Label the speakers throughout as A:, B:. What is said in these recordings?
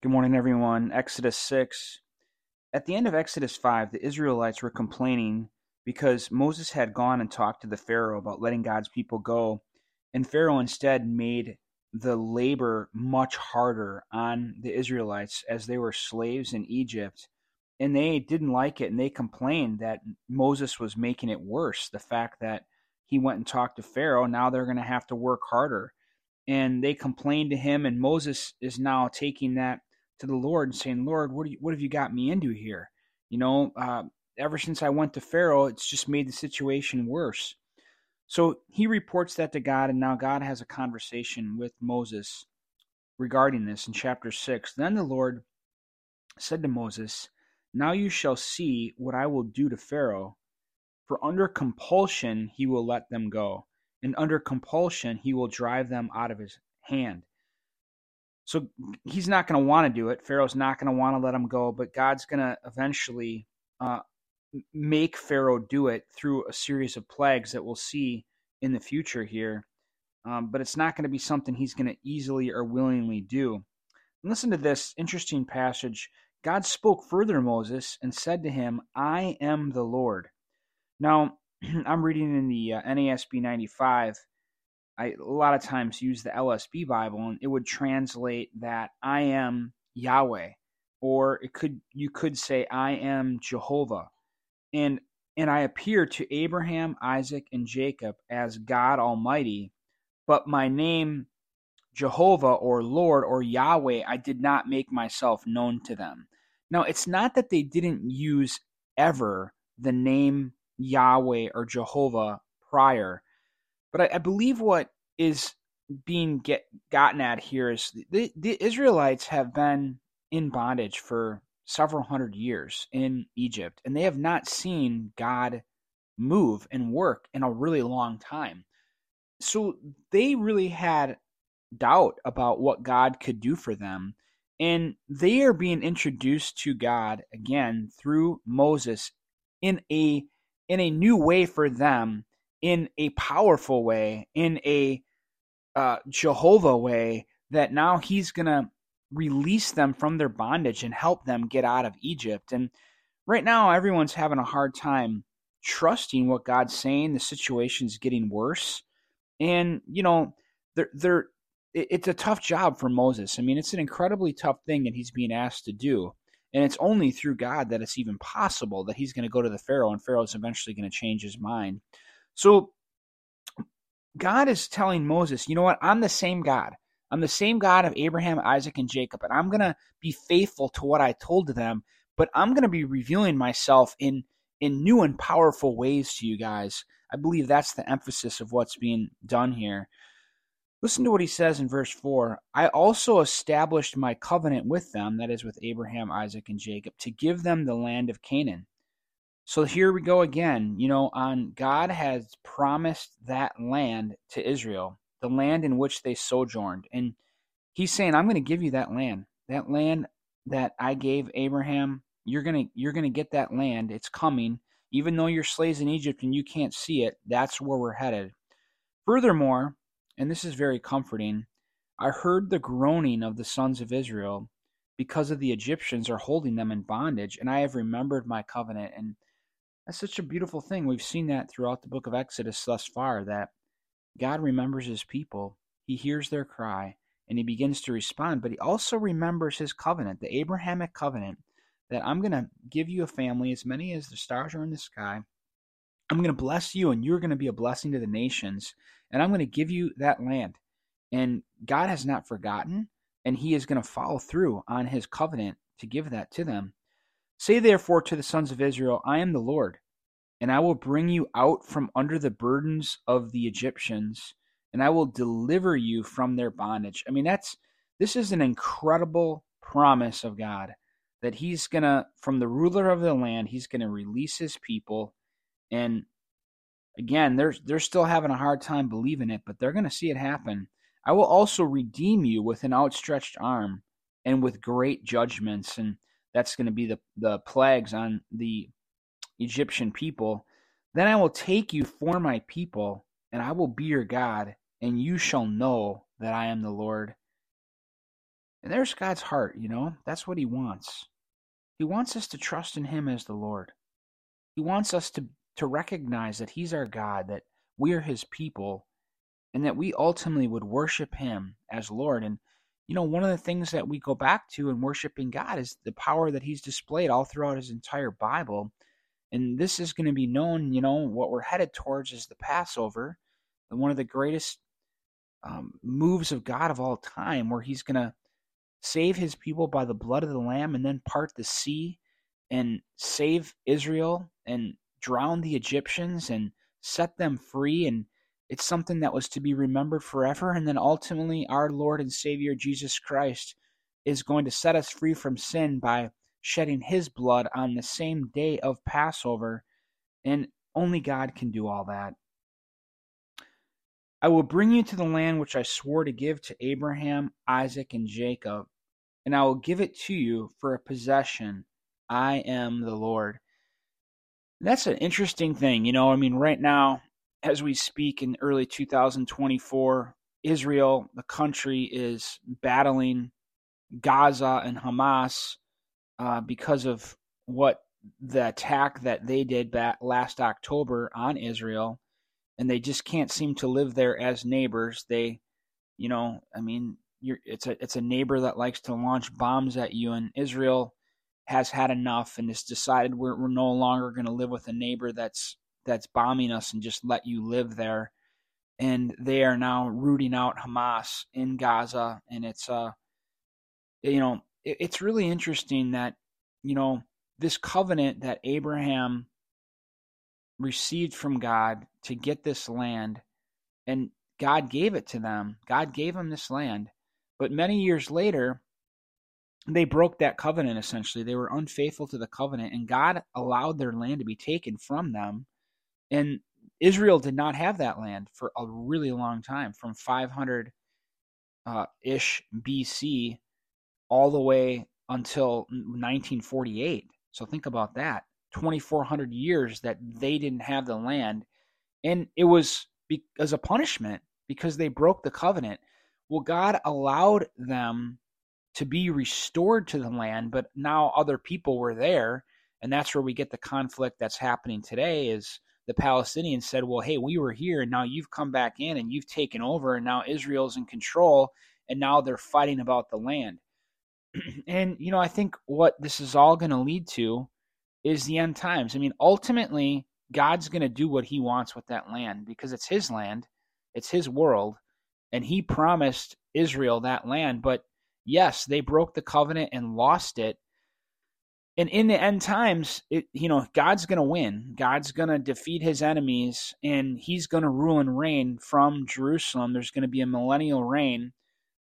A: Good morning, everyone. Exodus 6. At the end of Exodus 5, the Israelites were complaining because Moses had gone and talked to the Pharaoh about letting God's people go, and Pharaoh instead made the labor much harder on the Israelites as they were slaves in Egypt. And they didn't like it, and they complained that Moses was making it worse. The fact that he went and talked to Pharaoh, now they're going to have to work harder. And they complained to him, and Moses is now taking that to the Lord and saying, Lord, what, you, what have you got me into here? You know, uh, ever since I went to Pharaoh, it's just made the situation worse. So he reports that to God, and now God has a conversation with Moses regarding this in chapter 6. Then the Lord said to Moses, Now you shall see what I will do to Pharaoh, for under compulsion he will let them go, and under compulsion he will drive them out of his hand. So he's not going to want to do it. Pharaoh's not going to want to let him go, but God's going to eventually uh, make Pharaoh do it through a series of plagues that we'll see in the future here. Um, but it's not going to be something he's going to easily or willingly do. And listen to this interesting passage. God spoke further to Moses and said to him, I am the Lord. Now, I'm reading in the uh, NASB 95 I a lot of times use the LSB Bible, and it would translate that I am Yahweh, or it could you could say I am Jehovah, and and I appear to Abraham, Isaac, and Jacob as God Almighty, but my name Jehovah or Lord or Yahweh, I did not make myself known to them. Now, it's not that they didn't use ever the name Yahweh or Jehovah prior but I, I believe what is being get gotten at here is the, the Israelites have been in bondage for several hundred years in Egypt, and they have not seen God move and work in a really long time. So they really had doubt about what God could do for them. And they are being introduced to God again through Moses in a in a new way for them in a powerful way, in a uh, Jehovah way, that now he's going to release them from their bondage and help them get out of Egypt. And right now, everyone's having a hard time trusting what God's saying. The situation's getting worse. And, you know, they're, they're, it's a tough job for Moses. I mean, it's an incredibly tough thing that he's being asked to do. And it's only through God that it's even possible that he's going to go to the Pharaoh and Pharaoh's eventually going to change his mind. So God is telling Moses, you know what? I'm the same God. I'm the same God of Abraham, Isaac, and Jacob, and I'm going to be faithful to what I told to them, but I'm going to be revealing myself in in new and powerful ways to you guys. I believe that's the emphasis of what's being done here. Listen to what he says in verse 4 I also established my covenant with them, that is, with Abraham, Isaac, and Jacob, to give them the land of Canaan so here we go again. You know, on God has promised that land to Israel, the land in which they sojourned. And he's saying, I'm going to give you that land. That land that I gave Abraham, you're going to you're going to get that land. It's coming. Even though you're slaves in Egypt and you can't see it, that's where we're headed. Furthermore, and this is very comforting, I heard the groaning of the sons of Israel because of the Egyptians are holding them in bondage, and I have remembered my covenant and that's such a beautiful thing. We've seen that throughout the book of Exodus thus far that God remembers his people, he hears their cry, and he begins to respond, but he also remembers his covenant, the Abrahamic covenant, that I'm going to give you a family as many as the stars are in the sky. I'm going to bless you, and you're going to be a blessing to the nations, and I'm going to give you that land. And God has not forgotten, and he is going to follow through on his covenant to give that to them. Say therefore to the sons of Israel, I am the Lord, and I will bring you out from under the burdens of the Egyptians, and I will deliver you from their bondage. I mean, that's this is an incredible promise of God that He's gonna, from the ruler of the land, He's gonna release His people. And again, they're they're still having a hard time believing it, but they're gonna see it happen. I will also redeem you with an outstretched arm and with great judgments. And that's going to be the, the plagues on the Egyptian people. Then I will take you for my people, and I will be your God, and you shall know that I am the Lord. And there's God's heart, you know? That's what He wants. He wants us to trust in Him as the Lord. He wants us to, to recognize that He's our God, that we are His people, and that we ultimately would worship Him as Lord. And, you know, one of the things that we go back to in worshiping God is the power that He's displayed all throughout His entire Bible. And this is going to be known, you know, what we're headed towards is the Passover, and one of the greatest um, moves of God of all time, where He's going to save His people by the blood of the Lamb and then part the sea and save Israel and drown the Egyptians and set them free. And it's something that was to be remembered forever. And then ultimately, our Lord and Savior Jesus Christ is going to set us free from sin by shedding his blood on the same day of Passover. And only God can do all that. I will bring you to the land which I swore to give to Abraham, Isaac, and Jacob, and I will give it to you for a possession. I am the Lord. That's an interesting thing. You know, I mean, right now, as we speak in early 2024, Israel, the country, is battling Gaza and Hamas uh, because of what the attack that they did back last October on Israel and they just can't seem to live there as neighbors. They, you know, I mean, it's a it's a neighbor that likes to launch bombs at you, and Israel has had enough and has decided we're we're no longer going to live with a neighbor that's that's bombing us and just let you live there. And they are now rooting out Hamas in Gaza, and it's uh, you know, it, it's really interesting that you know this covenant that Abraham received from God to get this land, and God gave it to them. God gave them this land. But many years later, they broke that covenant essentially. They were unfaithful to the covenant, and God allowed their land to be taken from them. And Israel did not have that land for a really long time, from 500 uh, ish BC all the way until 1948. So think about that. 2400 years that they didn't have the land and it was be- as a punishment because they broke the covenant well god allowed them to be restored to the land but now other people were there and that's where we get the conflict that's happening today is the palestinians said well hey we were here and now you've come back in and you've taken over and now israel's in control and now they're fighting about the land and you know i think what this is all going to lead to is the end times. I mean, ultimately, God's going to do what he wants with that land because it's his land, it's his world, and he promised Israel that land. But yes, they broke the covenant and lost it. And in the end times, it, you know, God's to win. God's to defeat his enemies and he's to rule and reign from Jerusalem. There's to be a millennial reign.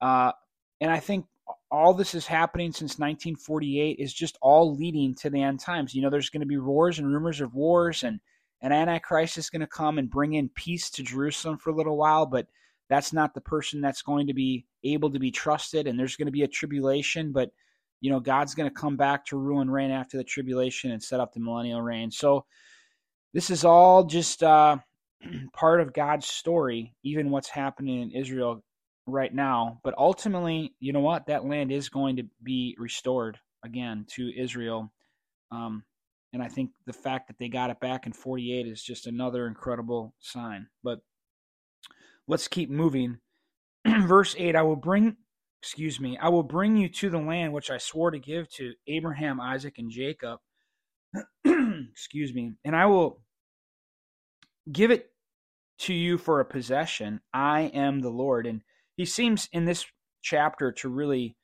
A: Uh, and I think all this is happening since 1948 is just all leading to the end times. You know, there's to be wars and rumors of wars, and an antichrist is to come and bring in peace to Jerusalem for a little while, but that's not the person that's going to be able to be trusted. And there's to be a tribulation, but you know, God's going to come back to rule and reign after the tribulation and set up the millennial reign. So this is all just uh, part of God's story, even what's happening in Israel right now. But ultimately, you know what? That land is going to be restored again to Israel. Um, and I think the fact that they got it back in 48 is just another incredible sign. But let's keep moving. Verse 8 I will bring, excuse me, I will bring you to the land which I swore to give to Abraham, Isaac, and Jacob. excuse me. And I will give it to you for a possession. I am the Lord. And he seems in this chapter to really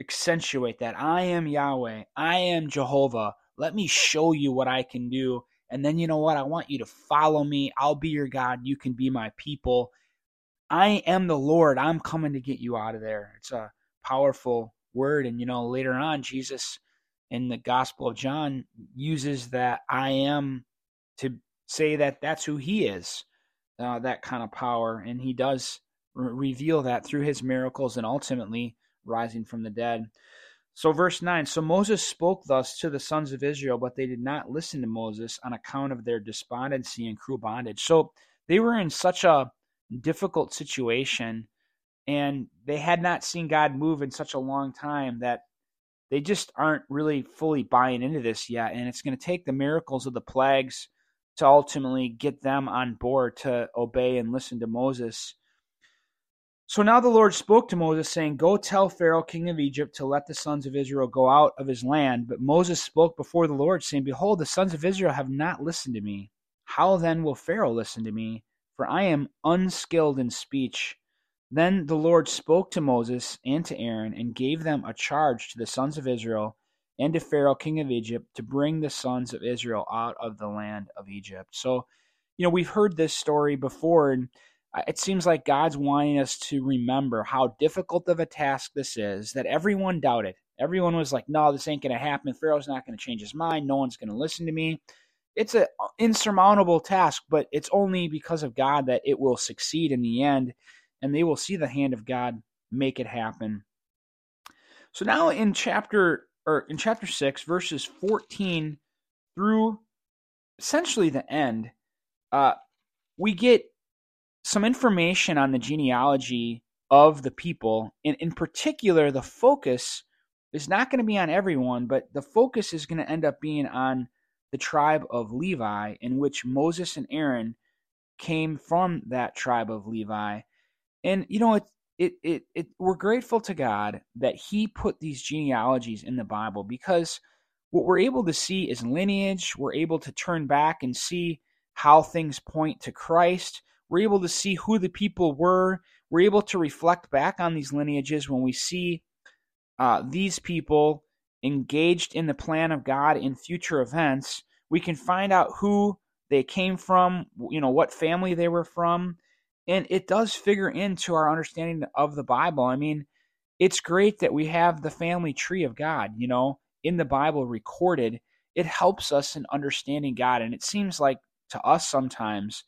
A: accentuate that I am Yahweh, I am Jehovah. Let me show you what I can do. And then you know what? I want you to follow me. I'll be your God. You can be my people. I am the Lord. I'm coming to get you out of there. It's a powerful word. And you know, later on, Jesus in the Gospel of John uses that I am to say that that's who he is, uh, that kind of power. And he does reveal that through his miracles and ultimately rising from the dead. So, verse 9 So Moses spoke thus to the sons of Israel, but they did not listen to Moses on account of their despondency and cruel bondage. So, they were in such a difficult situation and they had not seen God move in such a long time that they just aren't really fully buying into this yet. And it's going to take the miracles of the plagues to ultimately get them on board to obey and listen to Moses. So now the Lord spoke to Moses, saying, Go tell Pharaoh, king of Egypt, to let the sons of Israel go out of his land. But Moses spoke before the Lord, saying, Behold, the sons of Israel have not listened to me. How then will Pharaoh listen to me? For I am unskilled in speech. Then the Lord spoke to Moses and to Aaron, and gave them a charge to the sons of Israel and to Pharaoh, king of Egypt, to bring the sons of Israel out of the land of Egypt. So, you know, we've heard this story before, and it seems like God's wanting us to remember how difficult of a task this is that everyone doubted. Everyone was like, no, this ain't going to happen. Pharaoh's not going to change his mind. No one's going to listen to me. It's an insurmountable task, but it's only because of God that it will succeed in the end, and they will see the hand of God make it happen. So now in chapter or in chapter 6 verses 14 through essentially the end uh, we get some information on the genealogy of the people. And in particular, the focus is not going to be on everyone, but the focus is going to end up being on the tribe of Levi, in which Moses and Aaron came from that tribe of Levi. And you know, it, it, it, it, we're grateful to God that He put these genealogies in the Bible because what we're able to see is lineage. We're able to turn back and see how things point to Christ. We're able to see who the people were. We're able to reflect back on these lineages when we see uh, these people engaged in the plan of God in future events. We can find out who they came from, you know, what family they were from, and it does figure into our understanding of the Bible. I mean, it's great that we have the family tree of God, you know, in the Bible recorded. It helps us in understanding God, and it seems like to us sometimes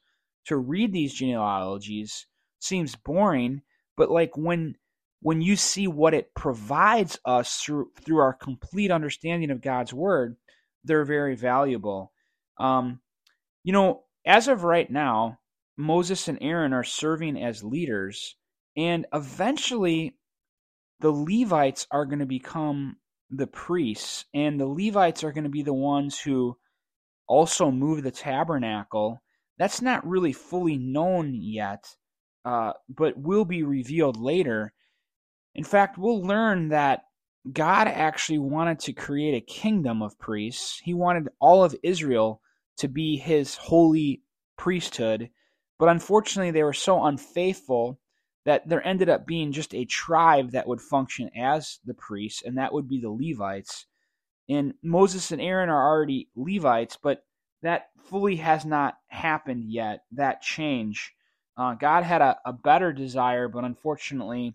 A: to read these genealogies seems boring, but like when when you see what it provides us through through our complete understanding of God's word, they're very valuable. Um, you know, as of right now, Moses and Aaron are serving as leaders, and eventually the Levites are going to become the priests, and the Levites are going to be the ones who also move the tabernacle that's not really fully known yet, uh, but will be revealed later. In fact, we'll learn that God actually wanted to create a kingdom of priests. He wanted all of Israel to be his holy priesthood, but unfortunately, they were so unfaithful that there ended up being just a tribe that would function as the priests, and that would be the Levites. And Moses and Aaron are already Levites, but that fully has not happened yet, that change. Uh, God had a, a, better desire, but unfortunately,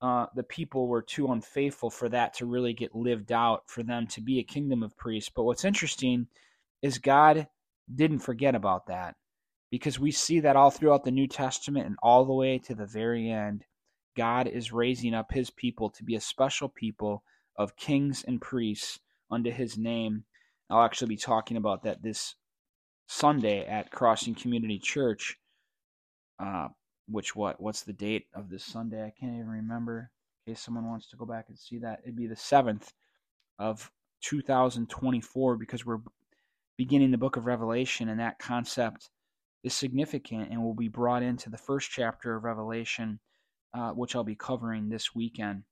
A: uh, the people were too unfaithful for that to really get lived out, for them to be a kingdom of priests. But what's interesting is God didn't forget about that because we see that all throughout the New Testament and all the way to the very end. God is raising up his people to be a special people of kings and priests unto his name I'll actually be talking about that this Sunday at Crossing Community Church. Uh, which what? What's the date of this Sunday? I can't even remember. In case someone wants to go back and see that, it'd be the seventh of 2024 because we're beginning the book of Revelation, and that concept is significant and will be brought into the first chapter of Revelation, uh, which I'll be covering this weekend.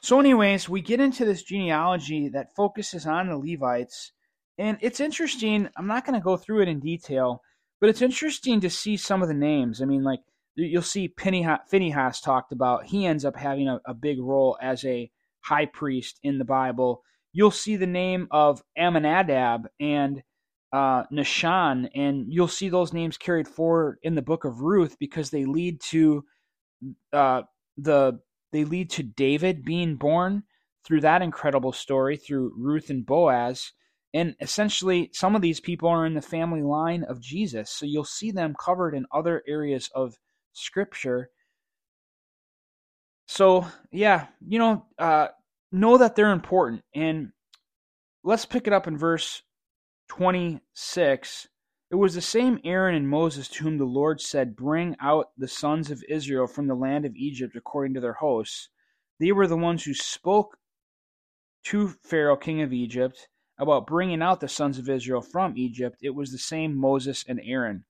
A: So, anyways, we get into this genealogy that focuses on the Levites, and it's interesting. I'm not going to go through it in detail, but it's interesting to see some of the names. I mean, like you'll see Phinehas talked about. He ends up having a, a big role as a high priest in the Bible. You'll see the name of Amminadab and uh, Nahshon, and you'll see those names carried forward in the book of Ruth because they lead to uh, the they lead to David being born through that incredible story through Ruth and Boaz. And essentially, some of these people are in the family line of Jesus. So you'll see them covered in other areas of Scripture. So, yeah, you know, uh, know that they're important. And let's pick it up in verse 26. It was the same Aaron and Moses to whom the Lord said, Bring out the sons of Israel from the land of Egypt according to their hosts. They were the ones who spoke to Pharaoh, king of Egypt, about bringing out the sons of Israel from Egypt. It was the same Moses and Aaron.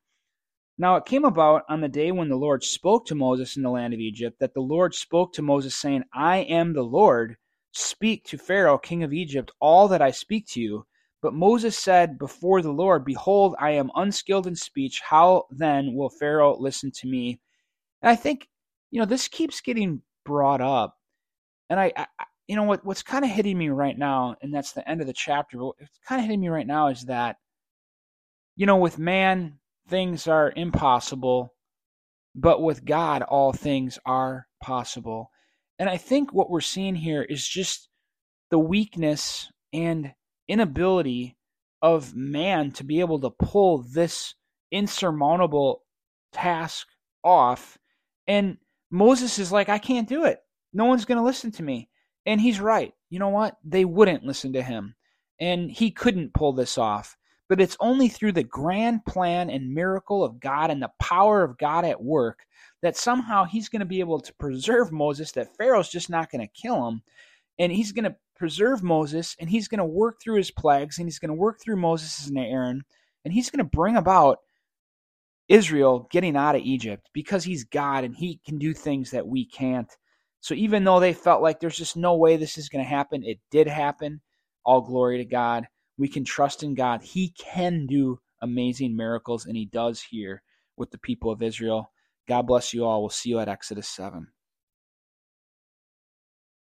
A: Now it came about on the day when the Lord spoke to Moses in the land of Egypt that the Lord spoke to Moses, saying, I am the Lord. Speak to Pharaoh, king of Egypt, all that I speak to you but Moses said before the Lord, Behold, I am unskilled in speech. How then will Pharaoh listen to me? And I think, you know, this keeps getting brought up. And I, I you know, what, what's kind of hitting me right now, and that's the end of the chapter, but what's kind of hitting me right now is that, you know, with man, things are impossible, but with God, all things are possible. And I think what we're seeing here is just the weakness and inability of man to be able to pull this insurmountable task off. And Moses is like, I can't do it. No one's going to listen to me. And he's right. You know what? They wouldn't listen to him. And he couldn't pull this off. But it's only through the grand plan and miracle of God and the power of God at work that somehow he's going to be able to preserve Moses, that Pharaoh's just not going to kill him. And he's going to preserve Moses and he's going to work through his plagues and he's going to work through Moses and Aaron and he's going to bring about Israel getting out of Egypt because he's God and he can do things that we can't. So even though they felt like there's just no way this is going to happen, it did happen. All glory to God. We can trust in God. He can do amazing miracles and he does here with the people of Israel. God bless you all. We'll see you at Exodus 7.